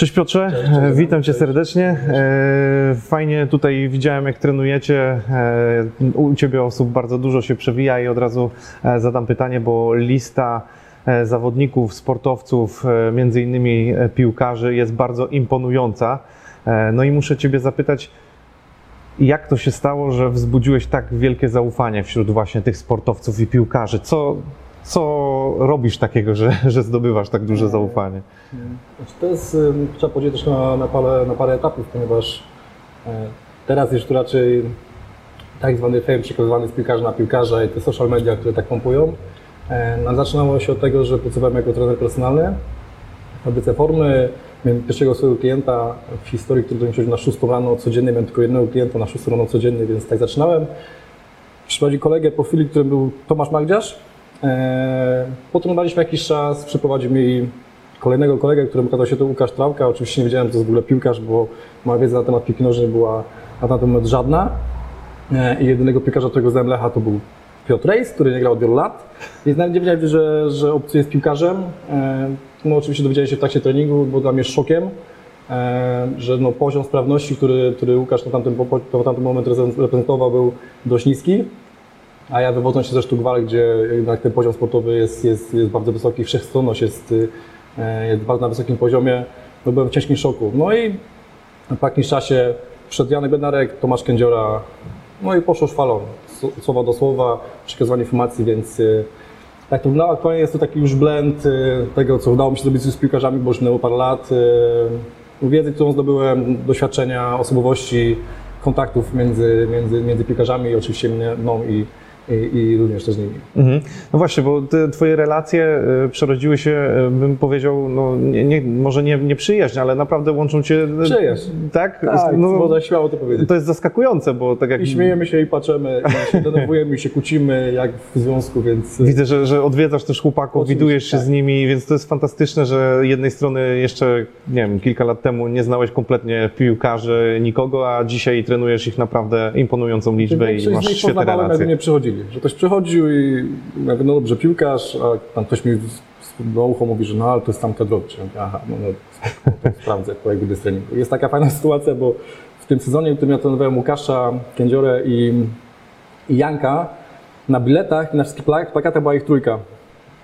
Cześć Piotrze, Cześć, cześć. witam Cię Cześć. serdecznie. E, Fajnie tutaj widziałem jak trenujecie. E, U Ciebie osób bardzo dużo się przewija i od razu e, zadam pytanie, bo lista e, zawodników, sportowców, e, między innymi e, piłkarzy jest bardzo imponująca. E, No i muszę Ciebie zapytać, jak to się stało, że wzbudziłeś tak wielkie zaufanie wśród właśnie tych sportowców i piłkarzy? Co, co robisz takiego, że, że zdobywasz tak duże zaufanie? Znaczy to jest, trzeba podzielić też na, na, parę, na parę etapów, ponieważ e, teraz jest tu raczej tak zwany fame przekazywany z piłkarza na piłkarza i te social media, które tak pompują. E, no, zaczynało się od tego, że pracowałem jako trener personalny w fabryce formy. Miałem pierwszego swojego klienta w historii, który do mnie przychodził na 6 rano codziennie. Miałem tylko jednego klienta na 6 rano codziennie, więc tak zaczynałem. Przyprowadził kolegę po chwili, którym był Tomasz Magdziarz. Eee, Potrenowaliśmy jakiś czas, przyprowadził mi kolejnego kolegę, którym okazał się to Łukasz Trawka. Oczywiście nie wiedziałem, że to jest w ogóle piłkarz, bo moja wiedza na temat piłki nożnej była na ten moment żadna. Eee, I jedynego piłkarza, którego znałem Lecha, to był Piotr Rejs, który nie grał od wielu lat. Więc nawet nie wiedziałem, że, że obcuje z piłkarzem. Eee, No oczywiście dowiedziałem się w trakcie treningu, było dla mnie szokiem, że no, poziom sprawności, który, który Łukasz na po- na tamten moment reprezentował, był dość niski. A ja wywodząc się ze sztuk gdzie jednak ten poziom sportowy jest, jest, jest bardzo wysoki, wszechstronność jest, e, jest bardzo na wysokim poziomie, no byłem w ciężkim szoku. No i po jakimś czasie wszedł Janek Bednarek, Tomasz Kędziora, no i poszło szwalą, słowa do słowa, przekazywanie informacji, więc y, tak to wygląda. Aktualnie jest to taki już blend y, tego, co udało mi się zrobić z piłkarzami, bo już minęło parę lat. Wiedzy, którą zdobyłem, doświadczenia, osobowości, kontaktów między, między, między piłkarzami i oczywiście mną i, i, i również też z nimi. Mhm. No właśnie, bo te twoje relacje y, przerodziły się, y, bym powiedział, no nie, nie, może nie, nie przyjaźń, ale naprawdę łączą cię. y, Przyjaźń. Tak? Tak, no, można śmiało to powiedzieć. to jest zaskakujące, bo tak jak I śmiejemy się i patrzymy, i się denerwujemy i się kłócimy jak w związku, więc widzę, że, że odwiedzasz też chłopaków, Oczywiście, widujesz się tak. z nimi, więc to jest fantastyczne, że jednej strony jeszcze, nie wiem, kilka lat temu nie znałeś kompletnie piłkarzy nikogo, a dzisiaj trenujesz ich naprawdę imponującą liczbę i masz świetne relacje. nie przychodzili. Że ktoś przychodził i mówię, no dobrze, piłkarz, a tam ktoś mi do ucha mówi, że no ale to jest tam mówię, Aha, no, no sprawdzę, po jakby z treningu. Jest taka fajna sytuacja, bo w tym sezonie, w którym ja trenowałem Łukasza, Kędziorę i, i Janka, na biletach na wszystkich plak- plakatach była ich trójka.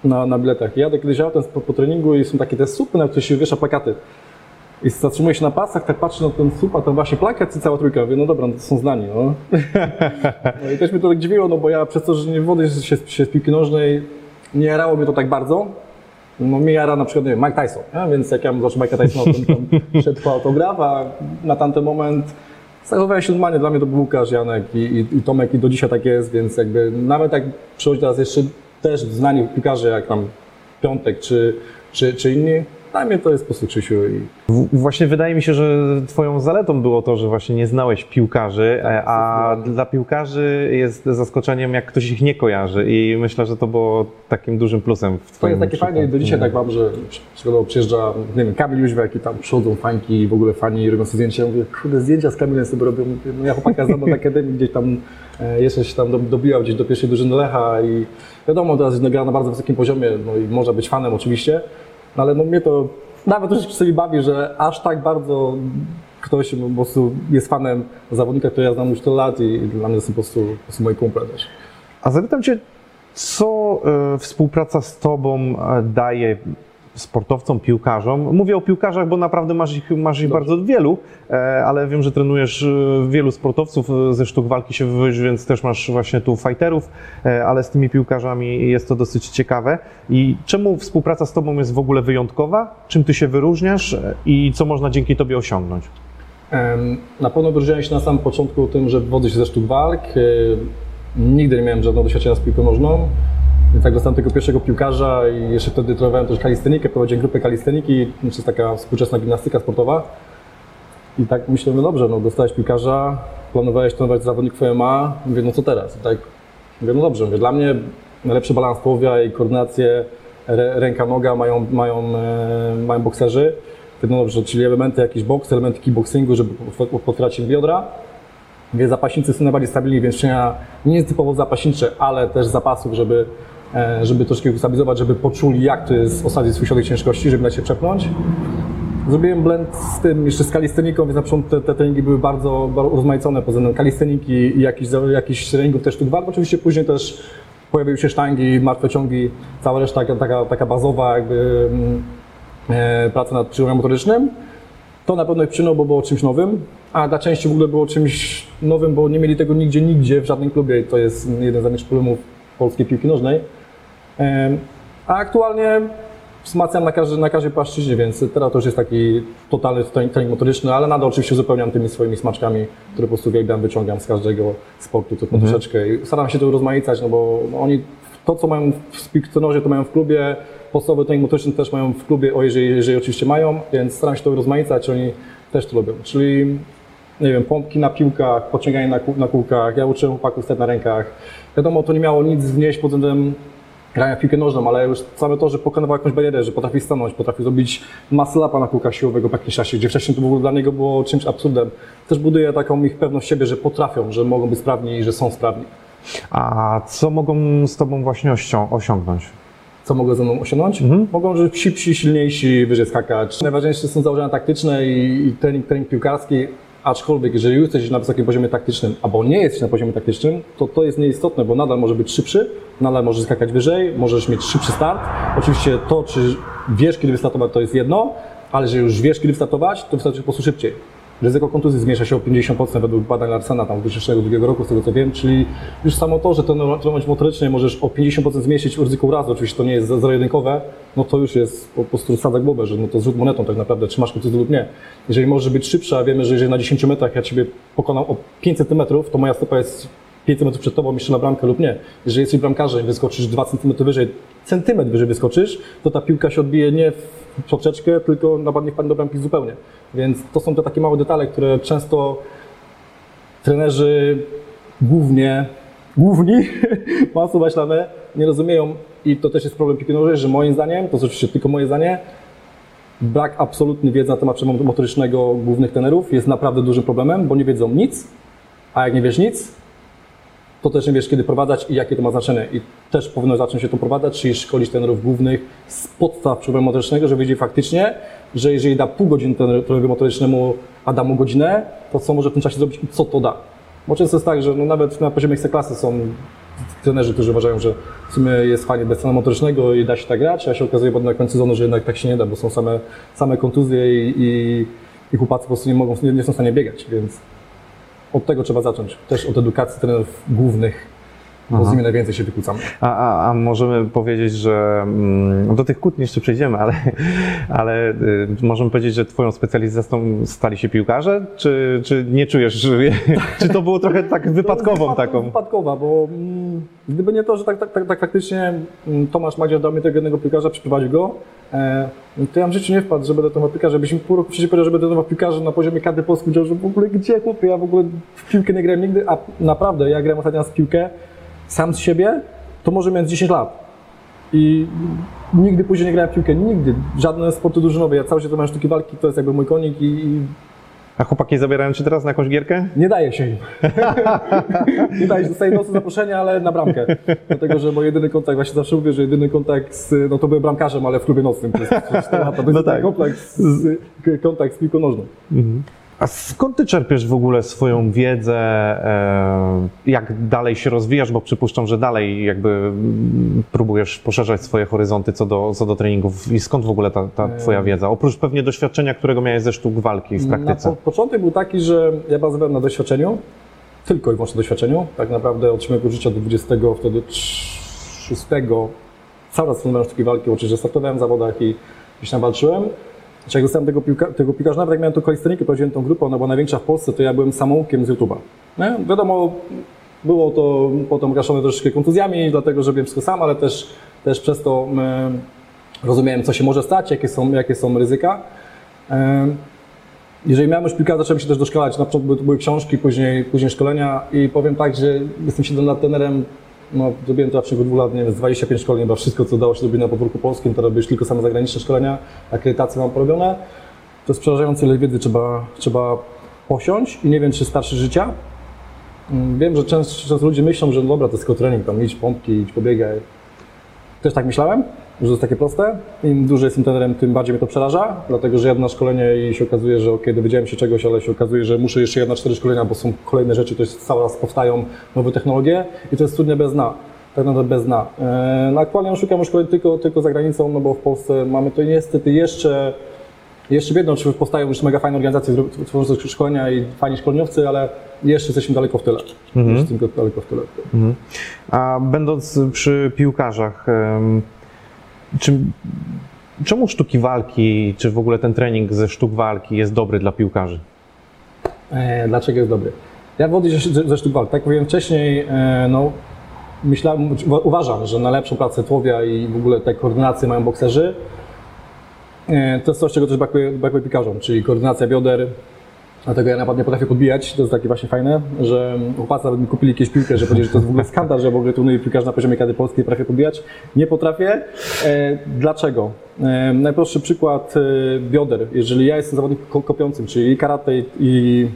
Na, na biletach. I jadę kiedyś autem po, po treningu i są takie te supy, na których się wiesza plakaty. I zatrzymuję się na pasach, tak patrzę na ten słup, a tam właśnie plakat i cała trójka. Mówię, no dobra, no to są znani, no. no i też mnie to tak dziwiło, no bo ja przez to, że nie wody się, się z piłki nożnej, nie jarało mnie to tak bardzo. No mnie jara na przykład, nie wiem, Mike Tyson, ja? więc jak ja bym zobaczył Mike'a Tysona, to tam szedł po autograf, a na tamten moment zachowałem się normalnie, dla mnie to był Łukasz, Janek i, i, i Tomek i do dzisiaj tak jest, więc jakby nawet jak przychodzi teraz jeszcze też znani piłkarze, jak tam Piątek czy, czy, czy inni, dla mnie to jest po prostu Krzysiu i Właśnie wydaje mi się, że twoją zaletą było to, że właśnie nie znałeś piłkarzy, e, a dla piłkarzy jest zaskoczeniem, jak ktoś ich nie kojarzy i myślę, że to było takim dużym plusem w To twoim jest takie fajne do dzisiaj tak mam, że przy- przykładowo przyjeżdża, nie wiem, Kamil Jóźwiak i tam przychodzą fańki i w ogóle fani robią sobie zdjęcia. Ja mówię, kurde, zdjęcia z Kamilem sobie robią. No ja chłopaka znam od akademii, gdzieś tam e, jeszcze się tam do- dobijał gdzieś do pierwszej drużyny Lecha i wiadomo, teraz jest gra na bardzo wysokim poziomie, no i można być fanem oczywiście, no ale no mnie to nawet troszeczkę sobie bawi, że aż tak bardzo ktoś po prostu jest fanem zawodnika, który ja znam już tyle lat i, dla mnie są po prostu, po prostu moi kumple też. A zapytam Cię, co e, współpraca z Tobą e, daje sportowcom, piłkarzom? Mówię o piłkarzach, bo naprawdę masz ich, masz ich bardzo wielu, e, ale wiem, że trenujesz e, wielu sportowców, e, ze sztuk walki się wywozisz, więc też masz właśnie tu fighterów, ale z tymi piłkarzami jest to dosyć ciekawe. I czemu współpraca z Tobą jest w ogóle wyjątkowa? Czym Ty się wyróżniasz i co można dzięki Tobie osiągnąć? Na pewno wyróżniałem się na samym początku tym, że wodzę się ze sztuk walk. Nigdy nie miałem żadnego doświadczenia z piłką nożną. Więc tak dostałem tego pierwszego piłkarza i jeszcze wtedy trenowałem też kalistenikę, prowadziłem grupę kalisteniki, to jest taka współczesna gimnastyka sportowa. I tak myślę, no dobrze, no dostałeś piłkarza, planowałeś trenować zawodników MMA, mówię, no co teraz? I tak mówię, no dobrze, mówię, dla mnie najlepszy balans połowia i koordynację ręka, noga mają, mają, e, mają bokserzy. No dobrze, czyli elementy jakiś boks, elementy kickboxingu, żeby po- potwierdzić biodra. Wie, zapaśnicy są najbardziej stabilni, więc ćwiczenia nie jest typowo zapaśnicze, ale też zapasów, żeby, żeby troszkę ustabilizować, żeby poczuli, jak to jest osadzić swój środek ciężkości, żeby dać się przepnąć. Zrobiłem blend z tym, jeszcze z kalisteniką, więc na początku te, te treningi były bardzo, bardzo urozmaicone pod względem kalisteniki i jakichś, jakichś treningów też sztuk walk. Oczywiście później też pojawiły się sztangi, martwe ciągi, cała reszta taka, taka, bazowa jakby mm, e, praca nad przyrodem motorycznym. To na pewno przyczyną, bo było czymś nowym, a dla części w ogóle było czymś nowym, bo nie mieli tego nigdzie, nigdzie, w żadnym klubie. To jest jeden z największych problemów polskiej piłki nożnej. A aktualnie wzmacniam na, każdy, na każdej płaszczyźnie, więc teraz to już jest taki totalny trening, motoryczny, ale nadal oczywiście uzupełniam tymi swoimi smaczkami, które po prostu uwielbiam, wyciągam z każdego sportu tylko troszeczkę i staram się to urozmaicać, no bo no oni to, co mają w spiktonozie, to mają w klubie, podstawowy trening motoryczny też mają w klubie, o jeżeli, jeżeli oczywiście mają, więc staram się to urozmaicać, oni też to lubią, czyli nie wiem, pompki na piłkach, podciąganie na, kół- na kółkach, ja uczyłem chłopaków stać na rękach. Wiadomo, to nie miało nic wnieść pod względem grania w piłkę nożną, ale już same to, że pokonywał jakąś barierę, że potrafi stanąć, potrafi zrobić masę lapa na kółkach siłowego w jakimś czasie, gdzie wcześniej to ogóle dla niego było czymś absurdem. Też buduje taką ich pewność siebie, że potrafią, że mogą być sprawni i że są sprawni. A co mogą z Tobą właśnie osią- osiągnąć? Co mogą ze mną osiągnąć? Mogą być szybsi, silniejsi, wyżej skakać. Najważniejsze są założenia taktyczne i, i trening, trening piłkarski, aczkolwiek jeżeli jesteś na wysokim poziomie taktycznym, albo nie jesteś na poziomie taktycznym, to to jest nieistotne, bo nadal może być szybszy, nadal możesz skakać wyżej, możesz mieć szybszy start. Oczywiście to, czy wiesz, kiedy wystartować, to jest jedno, ale jeżeli już wiesz, kiedy wystartować, to wystarczy po prostu szybciej. Ryzyko kontuzji zmniejsza się o 50% według badań Larsena tam z 2002 roku, z tego co wiem, czyli już samo to, że ten trening motoryczny możesz o 50% zmniejszyć ryzyko urazu, oczywiście to nie jest zero-jedynkowe, no to już jest po prostu sadza głowę, że no to zrzut monetą tak naprawdę, czy masz kontuzję lub nie. Jeżeli możesz być szybszy, a wiemy, że jeżeli na 10 metrach ja Ciebie pokonam o 5 cm, to moja stopa jest 5 cm przed Tobą jeszcze na bramkę lub nie. Jeżeli jesteś bramkarzem wyskoczysz 2 cm wyżej, centymetr wyżej wyskoczysz, to ta piłka się odbije nie w poprzeczkę, tylko napadnie wpadnie do bramki zupełnie. Więc to są te takie małe detale, które często trenerzy głównie, główni, masło maślane, nie rozumieją i to też jest problem piłki nożnej, że moim zdaniem, to jest oczywiście tylko moje zdanie, brak absolutny wiedzy na temat przemysłu motorycznego głównych trenerów jest naprawdę dużym problemem, bo nie wiedzą nic, a jak nie wiesz nic, to też nie wiesz, kiedy prowadzać i jakie to ma znaczenie. I też powinno zacząć się to prowadzać, czyli szkolić trenerów głównych z podstaw przepływu motorycznego, żeby wiedzieli faktycznie, że jeżeli da pół godziny trener- trenerowi motorycznemu, a da mu godzinę, to co może w tym czasie zrobić i co to da. Bo często jest tak, że no nawet na poziomie klasy są trenerzy, którzy uważają, że w sumie jest fajnie bez stanu motorycznego i da się tak grać, a się okazuje potem na końcu sezonu, że jednak tak się nie da, bo są same, same kontuzje i, i, i chłopacy po prostu nie, mogą, nie, nie są w stanie biegać, więc od tego trzeba zacząć. Też od edukacji trenerów głównych, bo z nimi najwięcej się wykłócamy. A, a, a możemy powiedzieć, że mm, do tych kłótni jeszcze przejdziemy, ale, ale y, możemy powiedzieć, że Twoją specjalizacją stali się piłkarze? Czy, czy nie czujesz, że, czy to było trochę tak wypadkową Wypadko- taką? Wypadkowa, bo mm, gdyby nie to, że tak, tak, tak, tak faktycznie mm, Tomasz Madziar dał mi tego jednego piłkarza, przyprowadził go, e, to ja w życiu nie wpadł, żeby do tego piłkarza, byś mi pół roku wcześniej powiedział, żeby trenował piłkarza na poziomie kadry polskiej, że w ogóle gdzie chłopie, ja w ogóle w piłkę nie grałem nigdy, a naprawdę ja grałem ostatnio w piłkę sam z siebie, to może miałem 10 lat. I nigdy później nie grałem w piłkę, nigdy. Żadne sporty drużynowe. Ja cały czas mam sztuki walki, to jest jakby mój konik i, i A chłopaki zabierają Cię teraz na jakąś gierkę? nie daje się im. nie daje się, dostaję nocy zaproszenia, ale na bramkę. Dlatego, że mój jedyny kontakt, właśnie zawsze mówię, że jedyny kontakt z, no to byłem bramkarzem, ale w klubie nocnym 4 lata. To No jest tak. tak. kompleks, z, kontakt z piłką nożną. A skąd Ty czerpiesz w ogóle swoją wiedzę, e, jak dalej się rozwijasz, bo przypuszczam, że dalej jakby mm, próbujesz poszerzać swoje horyzonty co do, co do treningów i skąd w ogóle ta, ta Twoja wiedza? Oprócz pewnie doświadczenia, którego miałeś ze sztuk walki w Na praktyce. po, początek był taki, że ja bazowałem na doświadczeniu, tylko i wyłącznie doświadczeniu. Tak naprawdę od 7 życia do 20, wtedy 6, cały czas trenowałem sztuki walki, oczywiście startowałem w zawodach i gdzieś tam walczyłem. Znaczy, jak dostałem tego, piłka, tego piłkarza, nawet jak miałem tą kalistenikę, prowadziłem tą grupę, ona była największa w Polsce, to ja byłem samoukiem z YouTube'a. Wiadomo, było to potem gaszone troszeczkę kontuzjami, dlatego że wiem wszystko sam, ale też, też przez to em, rozumiałem, co się może stać, jakie są, jakie są ryzyka. Jeżeli miałem już piłkarza, zacząłem się też doszkalać. Na początku były, były książki, później, później szkolenia i powiem tak, że jestem 7 lat trenerem. No, zrobiłem to w ciągu dwóch lat, nie wiem, z 25 szkoleń, chyba wszystko, co dało się zrobić na podwórku polskim, to robisz tylko same zagraniczne szkolenia, akredytacje mam porobione. To jest przerażające, ile wiedzy trzeba, trzeba posiąść i nie wiem, czy starszy życia. Mm, Wiem, że często, często ludzie myślą, że no dobra, to jest tylko trening, tam idź pompki, idź pobiegaj. Też tak myślałem, że to jest takie proste. Im dłużej jestem trenerem, tym bardziej mnie to przeraża, dlatego że jadę na szkolenie i się okazuje, że ok, dowiedziałem się czegoś, ale się okazuje, że muszę jeszcze jechać na cztery szkolenia, bo są kolejne rzeczy, to jest cały raz powstają nowe technologie i to jest trudne bez dna. Tak naprawdę bez dna. Eee, no aktualnie szukam szkoleń tylko, tylko za granicą, no bo w Polsce mamy to niestety jeszcze jeszcze wiedzą, czy powstają już mega fajne organizacje tworzące szkolenia i fajni szkoleniowcy, ale jeszcze jesteśmy daleko w tyle. Jeszcze tylko daleko w tyle. A będąc przy piłkarzach, czy, czemu sztuki walki, czy w ogóle ten trening ze sztuk walki jest dobry dla piłkarzy? E, dlaczego jest dobry? Ja wychodzę ze, sztuk walk. Tak mówiłem wcześniej, e, no, myślałem, uwa- uważam, że najlepszą pracę tłowia i w ogóle te koordynacje mają bokserzy. E, to jest coś, czego też brakuje, brakuje piłkarzom, czyli koordynacja bioder. Dlatego ja naprawdę nie potrafię podbijać, to jest takie właśnie fajne, że chłopacy nawet mi kupili jakieś piłkę, że powiedzieli, że to jest w ogóle skandal, że w ogóle trenuję piłkarz na poziomie kadry polskiej, potrafię podbijać. Nie potrafię. E, dlaczego? E, najprostszy przykład e, bioder. Jeżeli ja jestem zawodnikiem ko- kopiącym, czyli karate i,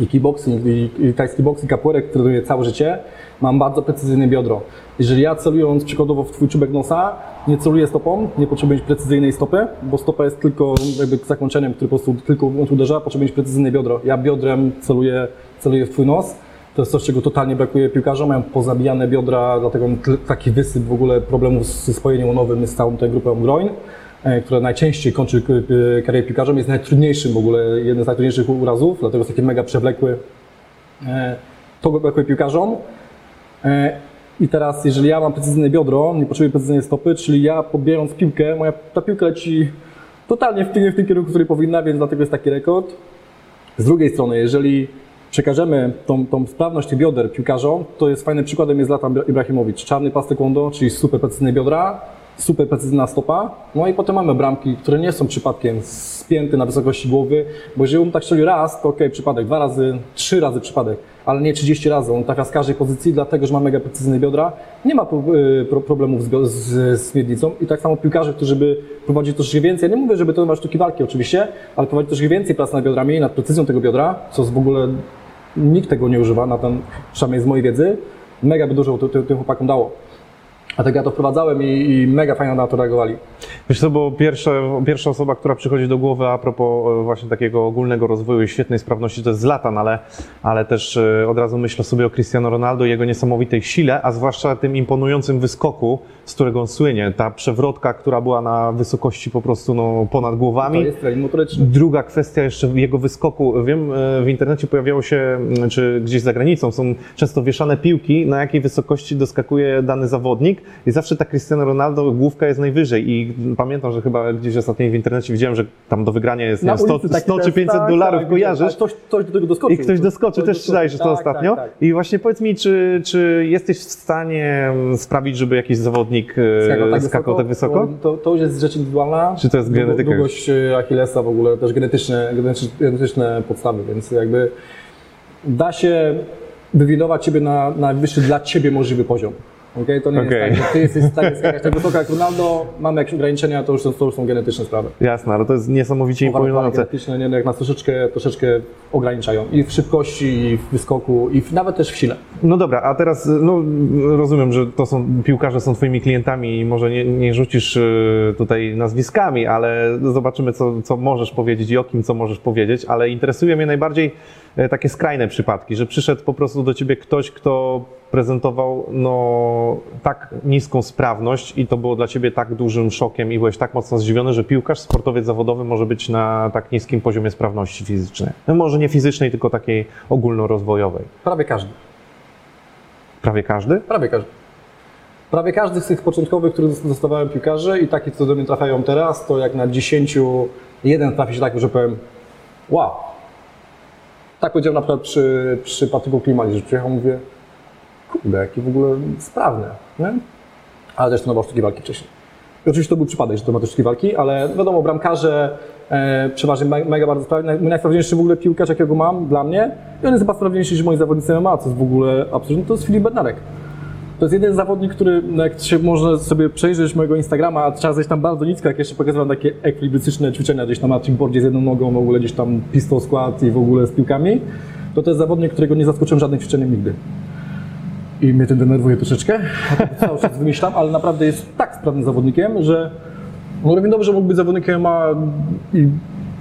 i kickboxing, i, i tajski boxing, capoeirę, który trenuję całe życie, mam bardzo precyzyjne biodro. Jeżeli ja celując przykładowo w twój czubek nosa, nie celuję stopą, nie potrzebuję mieć precyzyjnej stopy, bo stopa jest tylko jakby zakończeniem, który po prostu tylko uderza, potrzebuję mieć precyzyjne biodro. Ja biodrem celuję, celuję w twój nos, to jest coś, czego totalnie brakuje piłkarzom, mają pozabijane biodra, dlatego taki wysyp w ogóle problemów ze spojeniem łonowym z całą tą grupą groin, która najczęściej kończy k- karierę piłkarzom, jest najtrudniejszym w ogóle, jeden z najtrudniejszych urazów, dlatego jest taki mega przewlekły. E, To brakuje piłkarzom. E, I teraz, jeżeli ja mam precyzyjne biodro, nie potrzebuję precyzyjnej stopy, czyli ja pobierając piłkę, moja, ta piłka leci totalnie w tym, w tym kierunku, który powinna, więc dlatego jest taki rekord. Z drugiej strony, jeżeli przekażemy tą, tą sprawność bioder piłkarzom, to jest fajnym przykładem jest Latan Ibrahimowicz. Czarny pas taekwondo, czyli super precyzyjne biodra, super precyzyjna stopa, no i potem mamy bramki, które nie są przypadkiem spięte na wysokości głowy, bo jeżeli on tak strzelił raz, to okej, przypadek, dwa razy, trzy razy przypadek, ale nie 30 razy, on trafia z każdej pozycji, dlatego, że ma mega precyzyjne biodra, nie ma y, pro, problemów z, z, z miednicą i tak samo piłkarze, którzy by prowadzili troszkę więcej, ja nie mówię, żeby to były sztuki walki oczywiście, ale prowadzić troszkę więcej pracy nad biodrami, nad precyzją tego biodra, co w ogóle nikt tego nie używa, na ten, przynajmniej z mojej wiedzy, mega by dużo to- tym chłopakom dało. Dlatego ja to wprowadzałem i, i mega fajnie na to reagowali. Wiesz co, bo pierwsza, pierwsza osoba, która przychodzi do głowy a propos e, właśnie takiego ogólnego rozwoju i świetnej sprawności, to jest Zlatan, ale, ale też e, od razu myślę sobie o Cristiano Ronaldo i jego niesamowitej sile, a zwłaszcza tym imponującym wyskoku, z którego on słynie. Ta przewrotka, która była na wysokości po prostu no, ponad To głowami. jest trening motoryczny. Druga kwestia jeszcze jego wyskoku. Wiem, e, w internecie pojawiało się, czy gdzieś za granicą są często wieszane piłki, na jakiej wysokości doskakuje dany zawodnik i zawsze ta Cristiano Ronaldo główka jest najwyżej i pamiętam, że chyba gdzieś ostatnio w internecie widziałem, że tam do wygrania jest wiem, 100, ulicy taki 100 czy też, 500 tak, dolarów, tak, kojarzysz? Ktoś, ktoś do tego doskoczył. I ktoś doskoczy, Ktoś też czytałeś to Tak, ostatnio. Tak, tak. I właśnie powiedz mi, czy, czy jesteś w stanie mm, sprawić, żeby jakiś zawodnik e, skakał tak wysoko? To, to już jest rzecz indywidualna. Czy to jest genetyka? Długość e, Achillesa w ogóle, też genetyczne, genetyczne, podstawy, więc jakby da się wywindować Ciebie na najwyższy dla Ciebie możliwy poziom. Okay? To nie Okej. jest tak, że Ty jesteś w stanie skakać tak wysoko jak Ronaldo, mamy jakieś ograniczenia, to już, są- to już są genetyczne sprawy. Jasne, ale to jest niesamowicie imponujące. genetyczne nie, no, jak nas troszeczkę, troszeczkę ograniczają i w szybkości, i w wyskoku, i w, nawet też w sile. No dobra, a teraz no, rozumiem, że to są piłkarze są twoimi klientami i może nie, nie rzucisz y, tutaj nazwiskami, ale zobaczymy, co, co możesz powiedzieć i o kim co możesz powiedzieć, ale interesuje mnie najbardziej takie skrajne przypadki, że przyszedł po prostu do ciebie ktoś, kto prezentował no, tak niską sprawność i to było dla ciebie tak dużym szokiem i byłeś tak mocno zdziwiony, że piłkarz, sportowiec zawodowy może być na tak niskim poziomie sprawności fizycznej. No, może nie fizycznej, tylko takiej ogólnorozwojowej. Prawie każdy. Prawie każdy? Prawie każdy. Prawie każdy z tych początkowych, których dostawałem piłkarzy i takich, co do mnie trafiają teraz, to jak na 10, jeden trafi się tak, że powiem wow. Tak powiedziałem na przykład przy, przy Patryku Klimanie, że przyjechał, mówię kurde, jaki w ogóle sprawny, nie? Ale też trenował sztuki walki wcześniej. I oczywiście to był przypadek, że to ma też sztuki walki, ale wiadomo, bramkarze e, przeważnie me- mega bardzo sprawni. Najsprawniejszy w ogóle piłkarz, jakiego mam dla mnie, i on jest chyba sprawniejszy niż moi zawodnicy MMA, co jest w ogóle absolutnie, to jest Filip Bednarek. To jest jeden zawodnik, który, jak się można sobie przejrzeć mojego Instagrama, a trzeba zejść tam bardzo nisko, jak jeszcze pokazywałem takie ekwilibrystyczne ćwiczenia gdzieś tam na trickboardzie z jedną nogą, w ogóle gdzieś tam pistol skład i w ogóle z piłkami, to to jest zawodnik, którego nie zaskoczyłem żadnym ćwiczeniem nigdy. i mnie to denerwuje troszeczkę. Cały czas wymyślam, ale naprawdę jest tak sprawnym zawodnikiem, że no równie dobrze mógł być zawodnikiem a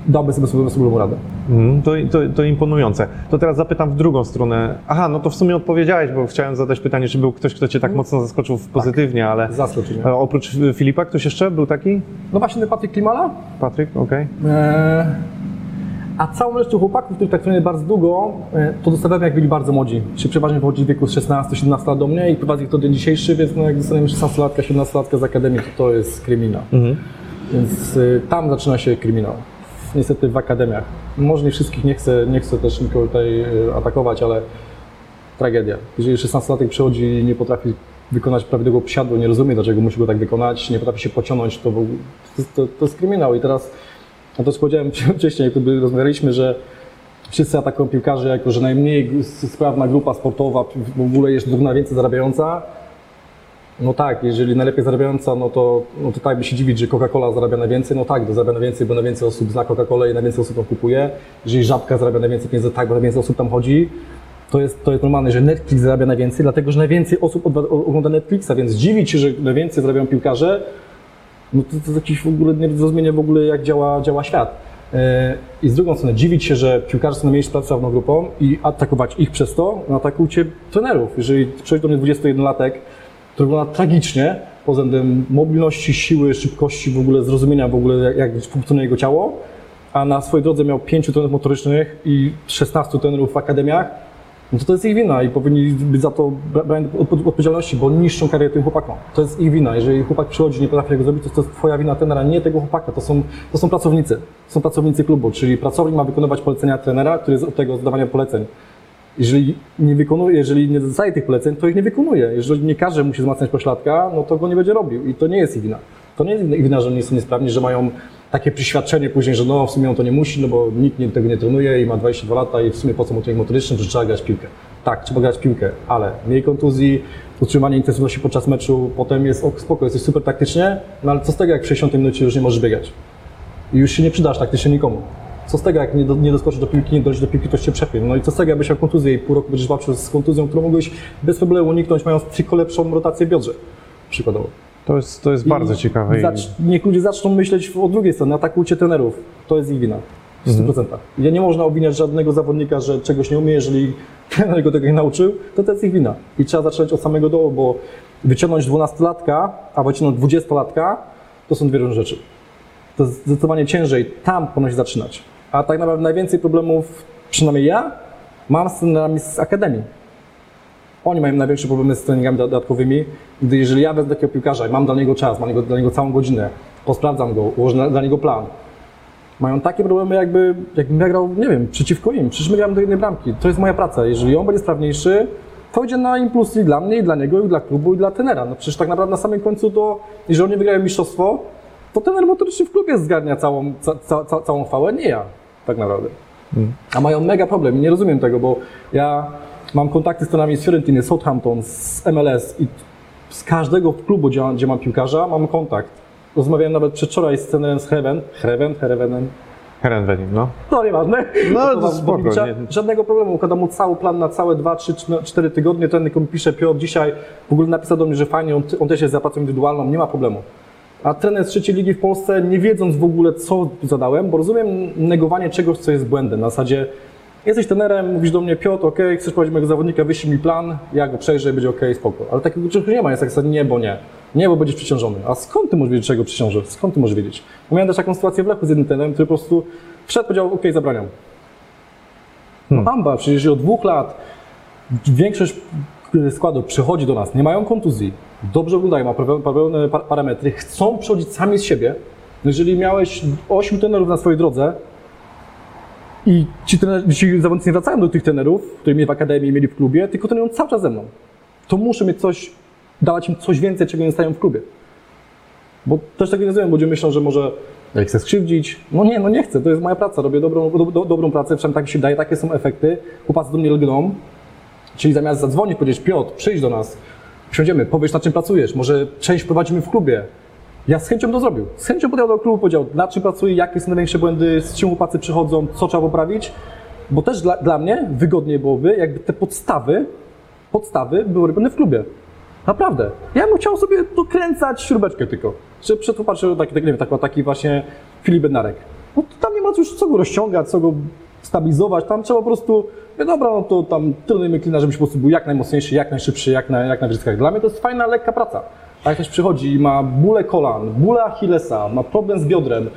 dałby sobie sobie, sobie radę. Mhm, to, to, to imponujące. To teraz zapytam w drugą stronę. Aha, no to w sumie odpowiedziałeś, bo chciałem zadać pytanie, czy był ktoś, kto cię tak mocno zaskoczył pozytywnie, ale Zaskoczył mnie. a oprócz Filipa ktoś jeszcze był taki? No właśnie Patryk Klimala, Patryk, okej. Eee, a całą resztę chłopaków, których tak trenuję bardzo długo, e, to zostawiam jak byli bardzo młodzi. Czy przeważnie pochodzi w wieku z 16-17 lat do mnie i prowadzę ich do dzień dzisiejszy, więc no jak dostaniemy 16-latka, 17-latka z akademii, to to jest kryminał. Więc y, tam zaczyna się kryminał. Niestety w akademiach. Może nie wszystkich, nie chcę, nie chcę też nikogo tutaj y, atakować, ale tragedia. Jeżeli 16-latek przychodzi i nie potrafi wykonać prawidłowego przysiadu, nie rozumie, dlaczego musi go tak wykonać, nie potrafi się pociągnąć, to, to, to, jest kryminał. I teraz, no to powiedziałem wcześniej, tu rozmawialiśmy, że wszyscy atakują piłkarzy jako, że najmniej sprawna grupa sportowa, w ogóle jest najwięcej zarabiająca. No tak, jeżeli najlepiej zarabiająca, no to, no to tak by się dziwić, że Coca-Cola zarabia najwięcej, no tak, to zarabia najwięcej, bo najwięcej osób zna Coca-Colę i najwięcej osób ją kupuje. Jeżeli Żabka zarabia najwięcej pieniędzy, tak, bo najwięcej osób tam chodzi. To jest, to jest normalne, że Netflix zarabia najwięcej, dlatego że najwięcej osób ogląda Netflixa, więc dziwić się, że najwięcej zarabiają piłkarze, no to, to jest jakieś w ogóle niezrozumienie w ogóle, jak działa, działa świat. E, I z drugą strony dziwić się, że piłkarze są najmniej sprawną grupą i atakować ich przez to, no atakujcie trenerów. Jeżeli przychodzi do mnie 21-latek, który wygląda tragicznie pod względem mobilności, siły, szybkości, w ogóle zrozumienia w ogóle jak, funkcjonuje jego ciało, a na swojej drodze miał 5 trenerów motorycznych i 16 trenerów w akademiach, no to to jest ich wina i powinni być za to bra- brani od- od- odpowiedzialności, bo niszczą karierę tym chłopakom. To jest ich wina. Jeżeli chłopak przychodzi nie potrafi tego zrobić, to to jest twoja wina trenera, nie tego chłopaka. To są, to są pracownicy. To są pracownicy klubu, czyli pracownik ma wykonywać polecenia trenera, który jest od tego zdawania poleceń. Jeżeli nie wykonuje, jeżeli nie dostaje tych poleceń, to ich nie wykonuje. Jeżeli nie każe mu się wzmacniać pośladka, no to go nie będzie robił i to nie jest ich wina. To nie jest ich wina, że nie są niesprawni, że mają takie przyświadczenie później, że no w sumie on to nie musi, no bo nikt nie, tego nie trenuje i ma 22 lata i w sumie po co mu trening motoryczny, że trzeba grać piłkę. Tak, trzeba grać piłkę, ale mniej kontuzji, utrzymanie intensywności podczas meczu, potem jest ok, spoko, jesteś super taktycznie, no ale co z tego, jak w 60 minucie już nie możesz biegać? i już się nie przydasz taktycznie nikomu. Co z tego, jak nie, do, nie doskoczysz do piłki, nie dojdziesz do piłki, to się przepie. No i co z tego, jakbyś miał kontuzję i pół roku będziesz walczył z kontuzją, którą mogłeś bez problemu uniknąć, mając tylko lepszą rotację biodrze, przykładowo. To jest, to jest bardzo I ciekawe. i- Zacz, niech ludzie zaczną myśleć o drugiej stronie, atakujcie trenerów. To jest ich wina. W 100%. Ja nie można obwiniać żadnego zawodnika, że czegoś nie umie, jeżeli trener go tego nie nauczył, to to jest ich wina. I trzeba zacząć od samego dołu, bo wyciągnąć 12-latka, a wyciągnąć 20-latka, to są dwie różne rzeczy. To jest zdecydowanie ciężej tam ponoć zaczynać. A tak naprawdę najwięcej problemów, przynajmniej ja, mam z trenerami z akademii. Oni mają największe problemy z treningami dodatkowymi, gdy jeżeli ja wezmę takiego piłkarza i mam dla niego czas, mam dla niego, całą godzinę, posprawdzam go, ułożę dla niego plan, mają takie problemy jakby, jakbym ja grał, nie wiem, przeciwko im. Przecież my gramy do jednej bramki. To jest moja praca. Jeżeli on będzie sprawniejszy, to idzie na impuls i dla mnie, i dla niego, i dla klubu, i dla trenera. No przecież tak naprawdę na samym końcu to, jeżeli oni wygrają mistrzostwo, to trener motoryczny w klubie zgarnia całą, ca, ca, ca, całą chwałę, nie ja, tak naprawdę. A mają mega problem i nie rozumiem tego, bo ja mam kontakty z trenami z Fiorentiny, z Southampton, z MLS i z każdego klubu, gdzie, gdzie mam piłkarza, mam kontakt. Rozmawiałem nawet przedwczoraj z trenerem z Heaven, Heaven, Heavenem, Herenwenin, no. no nieważne. No, to wam spoko, Żadnego problemu, układam mu cały plan na całe 2, 3, 4 tygodnie. Ten mi pisze, Piotr, dzisiaj w ogóle napisał do mnie, że fajnie, on, on też jest za pracą indywidualną, nie ma problemu. A trener z trzeciej ligi w Polsce, nie wiedząc w ogóle, co zadałem, bo rozumiem negowanie czegoś, co jest błędem. Na zasadzie, jesteś trenerem, mówisz do mnie, Piotr, ok, chcesz prowadzić mojego zawodnika, wyślij mi plan, ja go przejrzę i będzie ok, spoko. Ale takiego czegoś nie ma, jest tak nie, bo nie. Nie, bo będziesz przeciążony. A skąd ty możesz wiedzieć, czego przeciążę? Skąd ty możesz wiedzieć? Bo miałem też taką sytuację w Lechu z jednym trenerem, który po prostu wszedł, powiedział, ok, zabraniam. No Amba, przecież od dwóch lat większość składu przychodzi do nas, nie mają kontuzji, dobrze wyglądają, ma pełne pa- parametry, chcą przychodzić sami z siebie. No Jeżeli miałeś 8 trenerów na swojej drodze i ci, trenerzy, ci zawodnicy nie wracają do tych trenerów, które mieli w akademii, mieli w klubie, tylko trenują cały czas ze mną, to muszę mieć coś, dawać im coś więcej, czego nie dostają w klubie. Bo też tak nie rozumiem, ludzie myślą, że może jak chcę skrzywdzić. No nie, no nie chcę, to jest moja praca, robię dobrą, do, do, dobrą pracę, przynajmniej tak się daje, takie są efekty. Chłopacy do mnie lgną, czyli zamiast zadzwonić, powiedzieć, Piotr, przyjdź do nas, siądziemy, powiesz na czym pracujesz, może część prowadzimy w klubie. Ja z chęcią to zrobił. Z chęcią podjechał do klubu, powiedział, na czym pracuję, jakie są największe błędy, z czym chłopacy przychodzą, co trzeba poprawić. Bo też dla, dla mnie wygodniej byłoby, jakby te podstawy podstawy były robione w klubie. Naprawdę. Ja bym chciał sobie dokręcać śrubeczkę tylko. Czy popatrzę taki, taki, nie wiem, taki, taki właśnie Filip Bednarek. No to tam nie ma już co go rozciągać, co go stabilizować, tam trzeba po prostu, no dobra, no to tam trenujemy klina, żebyś po prostu był jak najmocniejszy, jak najszybszy, jak na, jak na wyciskach. Dla mnie to jest fajna, lekka praca. A jak ktoś przychodzi i ma bóle kolan, bóle Achillesa, ma problem z biodrem,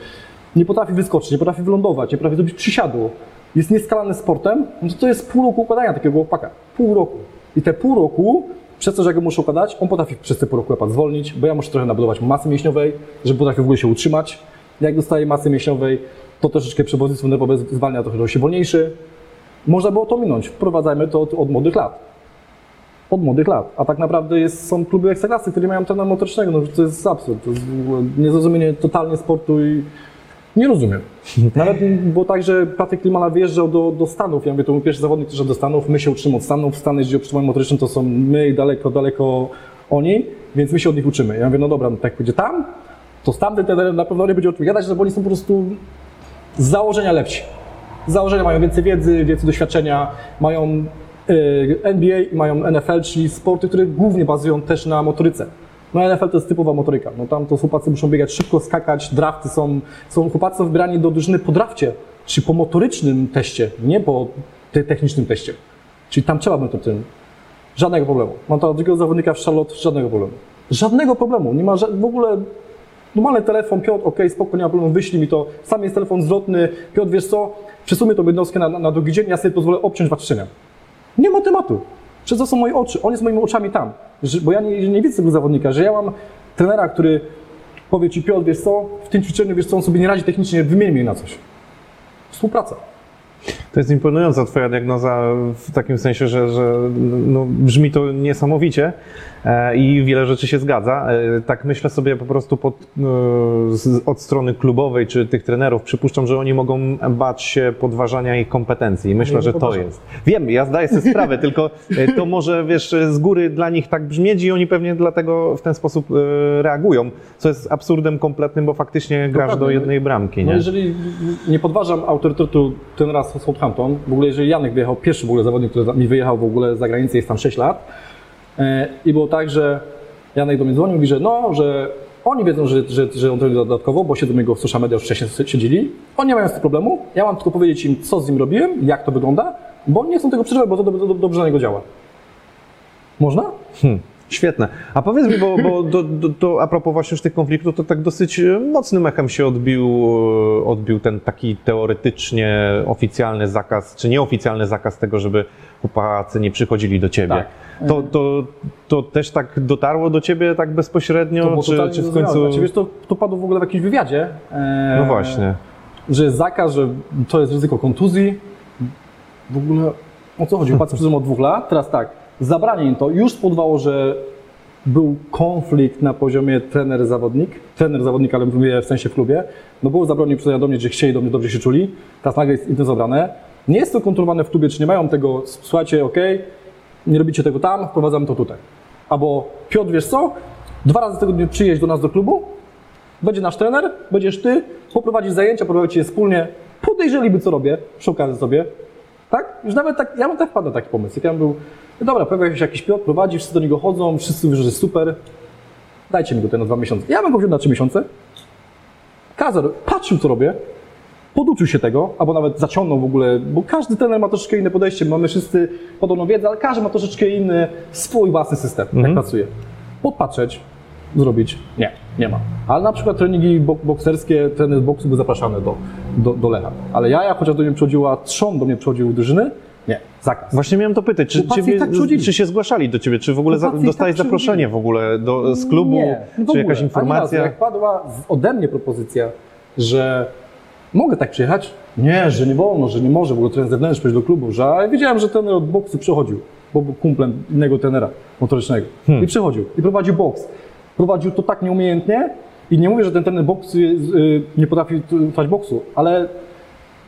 nie potrafi wyskoczyć, nie potrafi wylądować, nie potrafi zrobić przysiadu, jest nieskalany sportem, no to to jest pół roku układania takiego chłopaka. Pół roku. I te pół roku, przez to, że go muszę układać, on potrafi przez te pół roku lepad zwolnić, bo ja muszę trochę nabudować masy mięśniowej, żeby potrafił w ogóle się utrzymać. Jak dostaje masy mięśniowej, to troszeczkę przewodnictwo nerwowe zwalnia trochę, się wolniejszy. Można było to minąć. Wprowadzajmy to od, od młodych lat. Od młodych lat. A tak naprawdę jest, są kluby ekstraklasy, które mają trenera motorycznego. No, to jest absurd. To jest niezrozumienie totalnie sportu i nie rozumiem. Nawet było tak, że Patryk Klimala wyjeżdżał do, do Stanów. Ja mówię, to był pierwszy zawodnik, który do Stanów. My się uczymy od Stanów. Stany, jeśli o motorycznym, to są my i daleko, daleko oni, więc my się od nich uczymy. Ja mówię, no dobra, no tak będzie tam, to z tamtym trenerem na pewno nie będzie odpowiadać, że oni są po prostu z założenia lepsi. Z założenia mają więcej wiedzy, więcej doświadczenia, mają y, NBA i mają NFL, czyli sporty, które głównie bazują też na motoryce. No NFL to jest typowa motoryka. No tam to chłopacy muszą biegać szybko, skakać, drafty są, są chłopacy są wybierani do drużyny po drafcie, czyli po motorycznym teście, nie po te- technicznym teście. Czyli tam trzeba będzie tym. Żadnego problemu. Mam tam drugiego zawodnika w Charlotte, żadnego problemu. Żadnego problemu. Nie ma w ogóle normalny telefon, Piotr, ok, spoko, nie ma problemu, wyślij mi to. Sam jest telefon zwrotny, Piotr, wiesz co, przesuńmy tą jednostkę na, na, drugi dzień, ja sobie pozwolę obciąć watrzenia. Nie ma tematu. Przez to są moje oczy. On jest moimi oczami tam. Bo ja nie, nie widzę tego zawodnika, że ja mam trenera, który powie ci, Piotr, wiesz co, w tym ćwiczeniu, wiesz co, on sobie nie radzi technicznie, wymień mnie na coś. Współpraca. To jest imponująca Twoja diagnoza w takim sensie, że, że no, brzmi to niesamowicie e, i wiele rzeczy się zgadza. E, tak myślę sobie po prostu pod, e, od strony klubowej czy tych trenerów. Przypuszczam, że oni mogą bać się podważania ich kompetencji. Myślę, Nie że to jest. Wiem, ja zdaję sobie sprawę, tylko to może wiesz, z góry dla nich tak brzmieć i oni pewnie dlatego w ten sposób reagują, co jest absurdem kompletnym, bo faktycznie grasz Dokładnie. do jednej bramki. No Nie? jeżeli nie podważam autorytetu trenera z Southampton, w ogóle jeżeli Janek wyjechał, pierwszy w ogóle zawodnik, który mi wyjechał w ogóle za granicę, jest tam 6 lat. E, i było tak, że Janek do mnie dzwonił, mówi, że no, że oni wiedzą, że, że, że on trenuje dodatkowo, bo siedzą jego w social media już wcześniej siedzieli, oni nie mają z tym problemu, ja mam tylko powiedzieć im, co z nim robiłem, jak to wygląda, bo nie chcą tego przeżywać, bo to do, do, dobrze na niego działa. Można? Hmm, świetne. A powiedz mi, bo, bo do, do, to a propos właśnie już tych konfliktów, to tak dosyć e, mocnym echem się odbił, e, odbił ten taki teoretycznie oficjalny zakaz, czy nieoficjalny zakaz tego, żeby chłopacy nie przychodzili do ciebie. Tak. To, to, to też tak dotarło do ciebie tak bezpośrednio, To czy, czy w końcu... Znaczy, wiesz, to, to padło w ogóle w jakimś wywiadzie. e, No właśnie. że jest zakaz, że to jest ryzyko kontuzji. W ogóle o co chodzi? Chłopacy przychodzą od dwóch lat. Teraz tak, zabranie im to już spowodowało, że był konflikt na poziomie trener-zawodnik. Trener-zawodnik, ale mówię w sensie w klubie. No było zabranie przychodzenia do mnie, że chcieli do mnie dobrze się czuli. Teraz nagle jest im to zabrane. Nie jest to kontrolowane w klubie, czy nie mają tego, słuchajcie, ok, nie robicie tego tam, wprowadzamy to tutaj. Albo Piotr, wiesz co, dwa razy w tygodniu przyjeźdź do nas do klubu, będzie nasz trener, będziesz ty, poprowadzisz zajęcia, prowadzicie je wspólnie, podejrzeliby, co robię, przy okazji sobie, tak? Już nawet tak, ja bym tak wpadł na taki pomysł. Jak ja bym był, no dobra, pojawia się jakiś Piotr, prowadzi, wszyscy do niego chodzą, wszyscy mówią, że jest super, dajcie mi go ten na dwa miesiące. Ja bym go wziął na trzy miesiące, kazał, patrzył, co robię, poduczył się tego, albo nawet zaciągnął w ogóle, bo każdy trener ma troszeczkę inne podejście, mamy wszyscy podobną wiedzę, ale każdy ma troszeczkę inny swój własny system, jak pracuje. Podpatrzeć, zrobić, nie, nie ma. Ale na przykład treningi bok- bokserskie, trener z boksu był zapraszany do, do, do Lecha. Ale ja, jak chociaż do mnie przychodziła, trzon do mnie przychodził drużyny, nie, zakaz. Właśnie miałem to pytać, czy, ciebie, tak czy się zgłaszali do ciebie, czy w ogóle za, i dostałeś tak zaproszenie w ogóle do, z klubu, Nie, w czy jakaś Ani informacja? razu. Jak padła ode mnie propozycja, że mogę tak przyjechać, nie, że nie wolno, że nie może, w ogóle trener zewnętrzny przyjść do klubu, że ale wiedziałem, że trener od boksu przychodził, bo był kumplem innego trenera motorycznego Hmm. i przychodził i prowadził boks. Prowadził to tak nieumiejętnie i nie mówię, że ten trener boksu y, nie potrafi trwać boksu, ale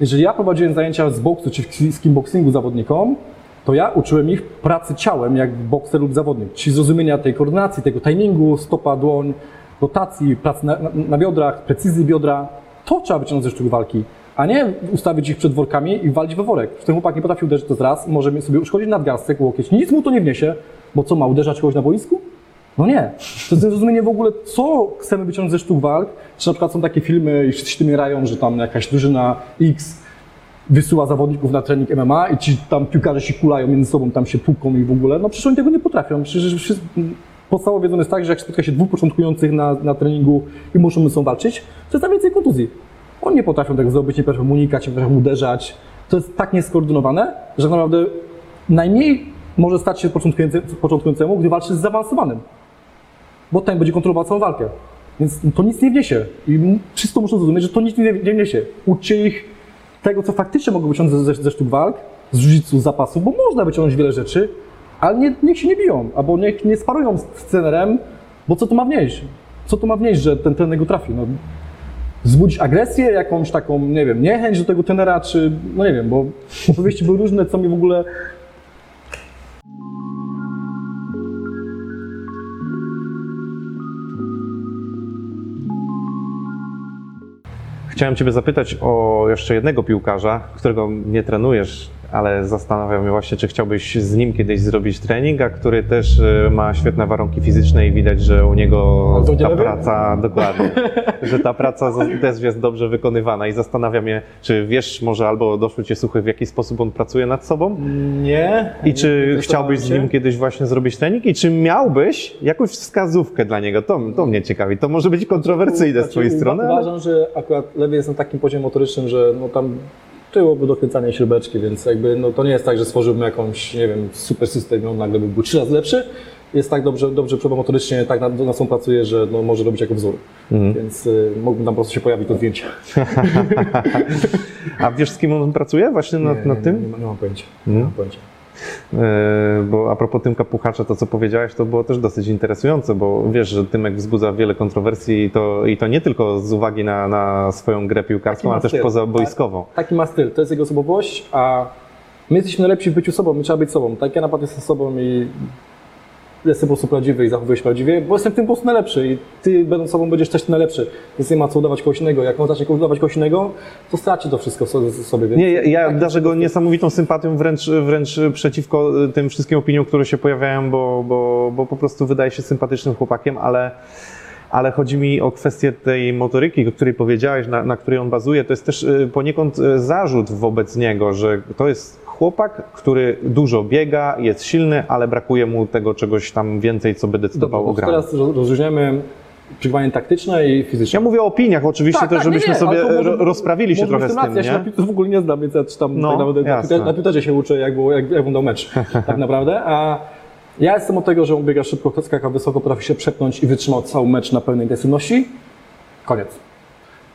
jeżeli ja prowadziłem zajęcia z boksu czy z kickboxingu zawodnikom, to ja uczyłem ich pracy ciałem jak bokser lub zawodnik, czyli zrozumienia tej koordynacji, tego timingu, stopa, dłoń, rotacji, pracy na, na, na biodrach, precyzji biodra. To trzeba wyciągnąć ze sztuk walki. A nie ustawić ich przed workami i walić we worek. Ten chłopak nie potrafi uderzyć to raz, może sobie uszkodzić nadgarstek, łokieć, nic mu to nie wniesie, bo co, ma uderzać kogoś na boisku? No nie. To jest zrozumienie w ogóle, co chcemy wyciągnąć ze sztuk walk. Czy na przykład są takie filmy i wszyscy się tym że tam jakaś drużyna X wysyła zawodników na trening MMA i ci tam piłkarze się kulają między sobą, tam się puką i w ogóle. No przecież oni tego nie potrafią. Przecież wszyscy, podstawową wiedzą jest tak, że jak spotka się dwóch początkujących na, na treningu i muszą ze sobą walczyć, to jest tam więcej kontuzji. Oni nie potrafią tak zrobić, nie potrafią unikać, nie potrafią uderzać. To jest tak nieskoordynowane, że tak naprawdę najmniej może stać się początkującemu, gdy walczy z zaawansowanym. Bo ten będzie kontrolował całą walkę. Więc to nic nie wniesie. I wszyscy muszą zrozumieć, że to nic nie, nie wniesie. Uczcie ich tego, co faktycznie mogą wyciągnąć ze, ze sztuk walk, z jiu z zapasu, bo można wyciągnąć wiele rzeczy, ale nie, niech się nie biją, albo niech nie sparują z, z trenerem, bo co to ma wnieść? Co to ma wnieść, że ten trener go trafi? No, wzbudzić agresję, jakąś taką, nie wiem, niechęć do tego trenera, czy, no nie wiem, bo opowieści były różne, co mi w ogóle Chciałem Ciebie zapytać o jeszcze jednego piłkarza, którego nie trenujesz, ale zastanawiam się właśnie, czy chciałbyś z nim kiedyś zrobić trening, a który też e, ma świetne warunki fizyczne i widać, że u niego Ale ta praca, dokładnie, że ta praca też jest dobrze wykonywana i zastanawiam się, czy wiesz może albo doszły Cię słuchy, w jaki sposób on pracuje nad sobą? nie. I czy nie chciałbyś z nim kiedyś właśnie zrobić trening? I czy miałbyś jakąś wskazówkę dla niego? To, to mnie ciekawi. To może być kontrowersyjne z Znaczy, Twojej uwa- strony, ale... Uważam, że akurat lewy jest na takim poziomie motorycznym, że no tam tyłoby dokręcanie śrubeczki, więc jakby no to nie jest tak, że stworzyłbym jakąś, nie wiem, super system i on nagle by był trzy razy lepszy. Jest tak dobrze, dobrze motorycznie, tak na, na są pracuje, że no, może robić jako wzór. Mhm. Więc y, mógłbym tam po prostu się pojawić to zdjęcie. A wiesz, z kim on pracuje właśnie nad, nad Nie, tym? Nie, nie, nie mam pojęcia. Nie mam pojęcia. E, Bo a propos Tymka Puchacza, to co powiedziałeś, to było też dosyć interesujące, bo wiesz, że Tymek wzbudza wiele kontrowersji i to, i to nie tylko z uwagi na, na swoją grę piłkarską, ale też pozaboiskową. Taki ma styl, to jest jego osobowość, a my jesteśmy najlepsi w byciu sobą, my trzeba być sobą. Tak ja naprawdę jestem sobą i jestem po prostu prawdziwy i zachowuję się prawdziwie, bo jestem w tym po prostu najlepszy i ty będąc sobą będziesz też najlepszy, więc nie ma co udawać kogoś innego. Jak on zacznie udawać kogoś innego, to straci to wszystko so- sobie. Więc Nie, ja, ja taki- darzę go niesamowitą sympatią wręcz, wręcz przeciwko y, tym wszystkim opiniom, które się pojawiają, bo, bo, bo po prostu wydaje się sympatycznym chłopakiem, ale, ale chodzi mi o kwestię tej motoryki, o której powiedziałeś, na, na której on bazuje. To jest też y, poniekąd y, zarzut wobec niego, że to jest chłopak, który dużo biega, jest silny, ale brakuje mu tego czegoś tam więcej, co by decydował o graniu. teraz roz- rozróżniamy przygotowanie taktyczne i fizyczne. Ja mówię o opiniach oczywiście, Tak, też tak, żebyśmy nie, sobie może- ro- rozprawili się trochę z tym, Ja się na piłce w ogóle nie znam, więc ja czytam No, tak naprawdę na, jasne. piłce- na piłce się uczę, jak, było, jak, jak wyglądał mecz, tak naprawdę. A ja jestem od tego, że on biega szybko, skaka wysoko, potrafi się przepnąć i wytrzymał cały mecz na pełnej intensywności. Koniec.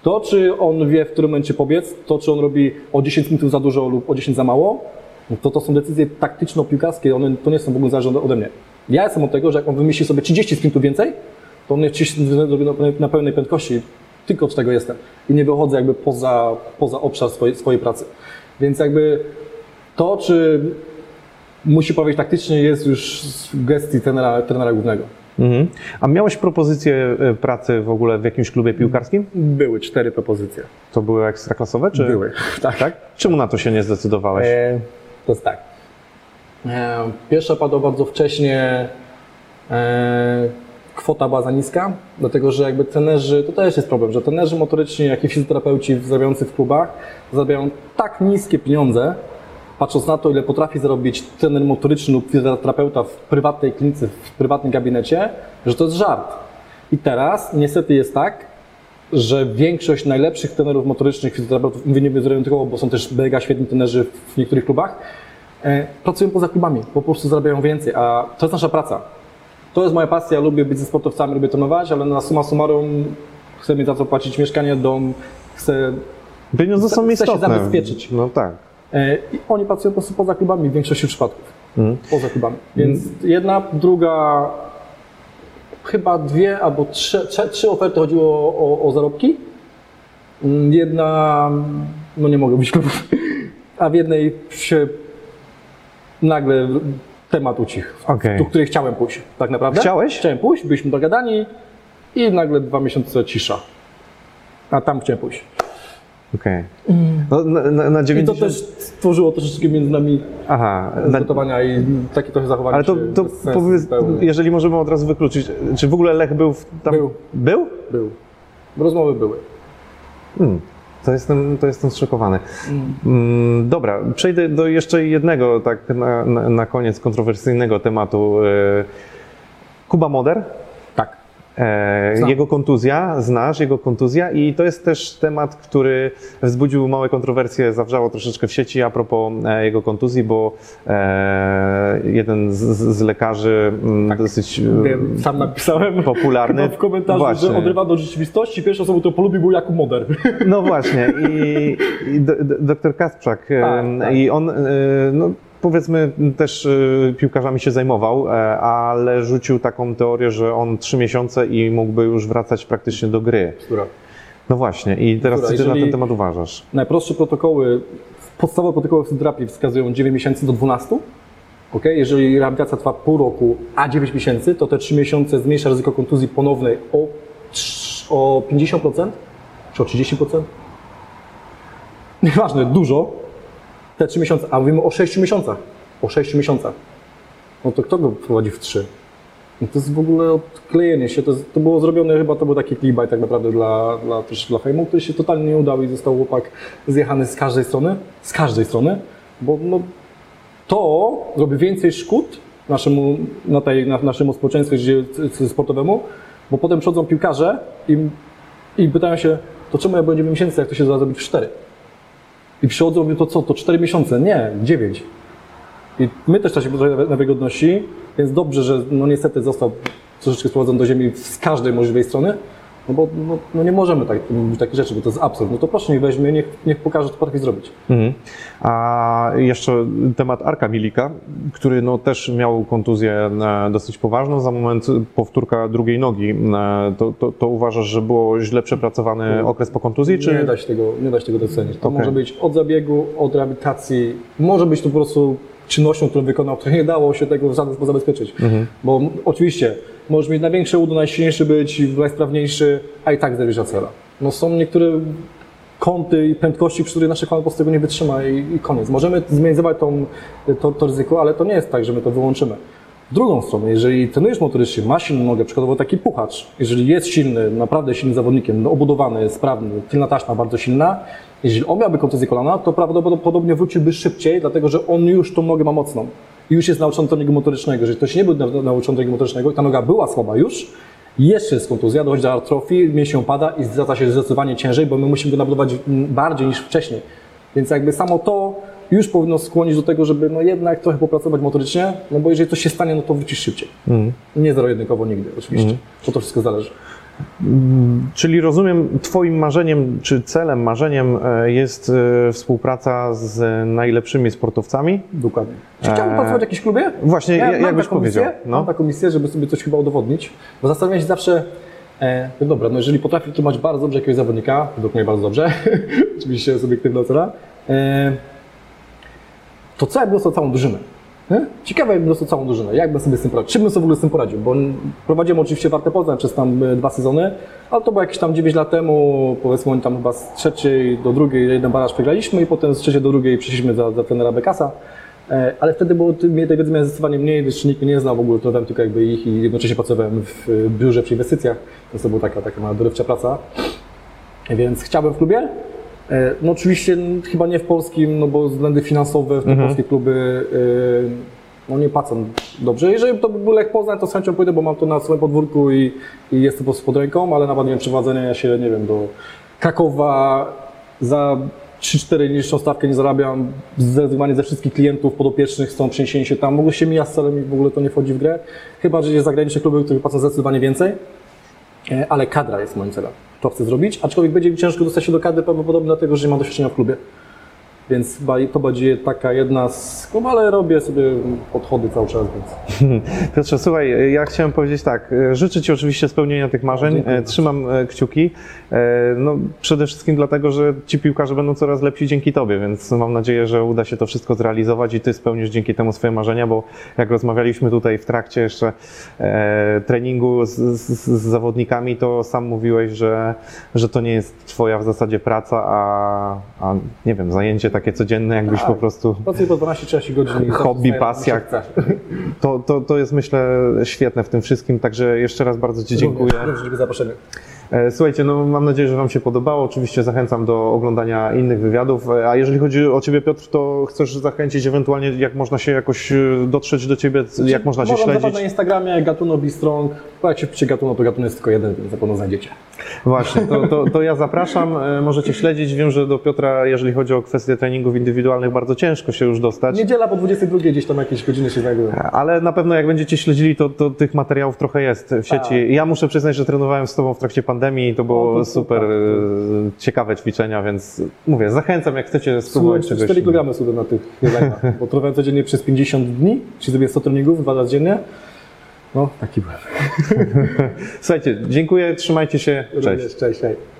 To, czy on wie, w którym momencie pobiec, to, czy on robi o 10 minut za dużo lub o 10 za mało, no to to są decyzje taktyczno-piłkarskie, one to nie są w ogóle zależne ode mnie. Ja jestem od tego, że jak on wymyśli sobie 30 sprintów więcej, to on je 30 zrobi na pełnej prędkości. Tylko od tego jestem. I nie wychodzę jakby poza, poza obszar swojej, swojej pracy. Więc jakby to, czy musi powiedzieć taktycznie, jest już w gestii trenera, trenera głównego. Mhm. A miałeś propozycję e, pracy w ogóle w jakimś klubie piłkarskim? Były cztery propozycje. To były ekstraklasowe, czy? Były. Tak. Tak? Czemu na to się nie zdecydowałeś? E, to jest tak. E, pierwsza padła bardzo wcześnie. E, kwota była za niska, dlatego że jakby trenerzy, to też jest problem, że trenerzy motoryczni, jak i fizjoterapeuci zarabiający w klubach zarabiają tak niskie pieniądze, patrząc na to, ile potrafi zarobić trener motoryczny lub fizjoterapeuta w prywatnej klinice, w prywatnym gabinecie, że to jest żart. I teraz niestety jest tak, że większość najlepszych trenerów motorycznych, fizjoterapeutów, mówię nie wyzorowankowo, bo są też mega świetni trenerzy w niektórych klubach, e, pracują poza klubami, po prostu zarabiają więcej, a to jest nasza praca. To jest moja pasja, lubię być ze sportowcami, lubię trenować, ale na summa summarum chcę mieć za co płacić mieszkanie, dom, chcę... Pieniądze są chce się istotne. zabezpieczyć. No tak. E, I oni pracują po prostu poza klubami w większości przypadków. Mhm. Poza klubami. Więc jedna, druga, chyba dwie albo trzy, trzy, trzy oferty chodziło o, o, o zarobki. Mm, Jedna, no nie mogę być klubów, a w jednej się nagle temat ucichł, Okej. do której chciałem pójść, tak naprawdę. Chciałeś? Chciałem pójść, byliśmy dogadani i nagle dwa miesiące cisza. A tam chciałem pójść. Okej. No, na, na, na I to 90... też stworzyło troszeczkę między nami Aha, na, gotowania i takie trochę zachowanie ale to, to powiedz, jeżeli możemy od razu wykluczyć, czy w ogóle Lech był w tam... Był. Był? Był. Rozmowy były. Hmm. To jestem, to jestem zszokowany. Mm, dobra, przejdę do jeszcze jednego, tak na, na, na koniec kontrowersyjnego tematu. E, Kuba Moder, Tak. Znam. jego kontuzja, znasz jego kontuzja i to jest też temat, który wzbudził małe kontrowersje, zawrzało troszeczkę w sieci a propos e, jego kontuzji, bo e, jeden z, z lekarzy mm, dosyć e, Wiem, sam napisałem popularny. w komentarzu, Właśnie. że odrywa do rzeczywistości. Pierwszą osobą, którą polubił był Jakub Moder. No właśnie, i, i do, do, doktor Kasprzak, Tak, tak. i on, no, powiedzmy, też e, piłkarzami się zajmował, e, ale rzucił taką teorię, że on trzy miesiące i mógłby już wracać praktycznie do gry. Która? No właśnie, i teraz Dobra, co ty na jeżeli- ten temat uważasz? Najprostsze protokoły, podstawowe protokoły fizjoterapii wskazują 9 miesięcy do 12. ok? Jeżeli rehabilitacja trwa pół roku, a 9 miesięcy, to te 3 miesiące zmniejsza ryzyko kontuzji ponownej o, o 50% czy o 30%. Nieważne, dużo. Te 3 miesiące, a mówimy o 6 miesiącach. O 6 miesiącach. No to kto go prowadzi w 3? No to jest w ogóle odklejenie się. To, jest, to było zrobione chyba, to był taki clickbait tak naprawdę dla, dla, też dla fejmu, który się totalnie nie udał i został chłopak zjechany z każdej strony. Z każdej strony. Bo no, to robi więcej szkód naszemu, na tej, na, naszemu społeczeństwu sportowemu, bo potem przychodzą piłkarze i, i pytają się, to czemu ja byłem 9 miesięcy, jak to się da zrobić w 4? I przychodzą, mówią, to co, to 4 miesiące? Nie, 9. I my też tracimy trochę na wygodności, więc dobrze, że no niestety został troszeczkę sprowadzony do ziemi z każdej możliwej strony, no bo no, no nie możemy tak, mówić takich rzeczy, bo to jest absurd. No to proszę niech weźmie, niech, niech pokaże, co potrafi zrobić. Mhm. A jeszcze temat Arka Milika, który no, też miał kontuzję e, dosyć poważną. Za moment powtórka drugiej nogi. E, To, to, to uważasz, że było źle przepracowany okres po kontuzji? Czy... Nie da się tego, nie da się tego docenić. To Okej. może być od zabiegu, od rehabilitacji, może być to po prostu czynnością, którą wykonał, której nie dało się tego w żaden sposób zabezpieczyć. Bo m- oczywiście możesz mieć największe udo, najsilniejszy być, najsprawniejszy, a i tak zderzysz cela. No są niektóre kąty i prędkości, przy których nasze kolano po prostu tego nie wytrzyma i, i koniec. Możemy zminimalizować tą, to, to ryzyko, ale to nie jest tak, że my to wyłączymy. Drugą stronę, jeżeli trenujesz motorycznie, ma silną nogę, przykładowo taki puchacz, jeżeli jest silny, naprawdę silnym zawodnikiem, no, obudowany, sprawny, tylna taśma bardzo silna, jeżeli on miałby kontuzję kolana, to prawdopodobnie wróciłby szybciej, dlatego że on już tą nogę ma mocną. I już jest nauczony treningu motorycznego. Jeżeli ktoś nie był na- nauczony treningu motorycznego i ta noga była słaba już, jeszcze jest kontuzja, dochodzi do atrofii, mięsień pada i zwraca się zdecydowanie ciężej, bo my musimy go nabudować bardziej niż wcześniej. Więc jakby samo to już powinno skłonić do tego, żeby no jednak trochę popracować motorycznie, no bo jeżeli coś się stanie, no to wrócisz szybciej. Nie zero-jedynkowo nigdy, oczywiście. To to wszystko zależy. Czyli rozumiem, Twoim marzeniem, czy celem, marzeniem e, jest e, współpraca z najlepszymi sportowcami? Dokładnie. Czy chciałbym pracować w jakimś klubie? Właśnie, ja, ja- mam jakbyś taką misję, powiedział, no. Mam taką misję, żeby sobie coś chyba udowodnić, bo zastanawiam się zawsze, e, no dobra, no jeżeli potrafię tłumaczyć bardzo dobrze jakiegoś zawodnika, według mnie bardzo dobrze, oczywiście subiektywna ocena, e, to co jakbym dostał całą drużynę? Nie? Ciekawe jakbym dostał całą drużynę, jakbym sobie z tym poradził, czym bym sobie w ogóle z tym poradził, bo prowadziłem oczywiście Wartę Poznań przez tam e, dwa sezony, ale to było jakieś tam 9 lat temu, powiedzmy oni tam chyba z trzeciej do drugiej jeden baraż przegraliśmy i potem z trzeciej do drugiej przeszliśmy za, za trenera Bekasa. E, Ale wtedy było mnie tej wiedzy miałem zdecydowanie mniej, jeszcze nikt mnie nie znał w ogóle, trenowałem tylko jakby ich i jednocześnie pracowałem w biurze przy inwestycjach, więc to była taka, taka dorywcza praca. Więc chciałbym w klubie. E, No oczywiście chyba nie w polskim, no bo względy finansowe w te polskie kluby e, no nie płacą dobrze. Jeżeli to by był Lech Poznań, to z chęcią pójdę, bo mam to na swoim podwórku i, i jest to po prostu pod ręką, ale nawet nie wiem, przeprowadzenia się, nie wiem, do Krakowa za 3-4 niższą stawkę nie zarabiam, zrezygnowanie ze wszystkich klientów podopiecznych, są przeniesieni się tam, mogło się mija z celem i w ogóle to nie wchodzi w grę. Chyba, że jest zagraniczne kluby, które płacą zdecydowanie więcej. E, ale kadra jest moim celem. To chcę zrobić, aczkolwiek będzie mi ciężko dostać się do kadry prawdopodobnie dlatego, że nie mam doświadczenia w klubie. Więc to będzie taka jedna z... No ale robię sobie podchody cały czas, więc... Piotrze, słuchaj, ja chciałem powiedzieć tak. e, Życzę Ci oczywiście spełnienia tych marzeń. Dziękuję E, Trzymam e, kciuki. No, przede wszystkim dlatego, że ci piłkarze będą coraz lepsi dzięki Tobie, więc mam nadzieję, że uda się to wszystko zrealizować i Ty spełnisz dzięki temu swoje marzenia, bo jak rozmawialiśmy tutaj w trakcie jeszcze treningu z, z, z zawodnikami, to sam mówiłeś, że, że to nie jest Twoja w zasadzie praca, a, a nie wiem, zajęcie takie codzienne, jakbyś Tak. po prostu Pracuję po 12-13 godzin. Hobby, pasja. To, to, to jest myślę świetne w tym wszystkim, także jeszcze raz bardzo Ci dziękuję. Również, dziękuję za zaproszenie. E, Słuchajcie, no mam nadzieję, że Wam się podobało. Oczywiście zachęcam do oglądania innych wywiadów. E, A jeżeli chodzi o Ciebie, Piotr, to chcesz zachęcić ewentualnie, jak można się jakoś e, dotrzeć do Ciebie, jak można Cię Można zobaczyć śledzić? na Instagramie Gatuno Be Strong. Bo jak się wpisze Gatuno, to Gatuno jest tylko jeden, więc na pewno znajdziecie. Właśnie, to, to, to ja zapraszam. E, Możecie śledzić. Wiem, że do Piotra, jeżeli chodzi o kwestie treningów indywidualnych, bardzo ciężko się już dostać. Niedziela po 22 gdzieś tam jakieś godziny się znajdują. Ale na pewno jak będziecie śledzili, to, to tych materiałów trochę jest w sieci. Tak. Ja muszę przyznać, że trenowałem z Tobą w trakcie pandemii i to było No to super e, ciekawe ćwiczenia, więc mówię, zachęcam, jak chcecie spróbować Słuchaj, czegoś. 4 kg sobie na tych jedzeniach, bo trenowałem codziennie przez 50 dni, czyli zrobię 100 treningów, dwa razy dziennie. No, taki byłem. Słuchajcie, dziękuję, trzymajcie się, cześć. Również, Cześć, cześć.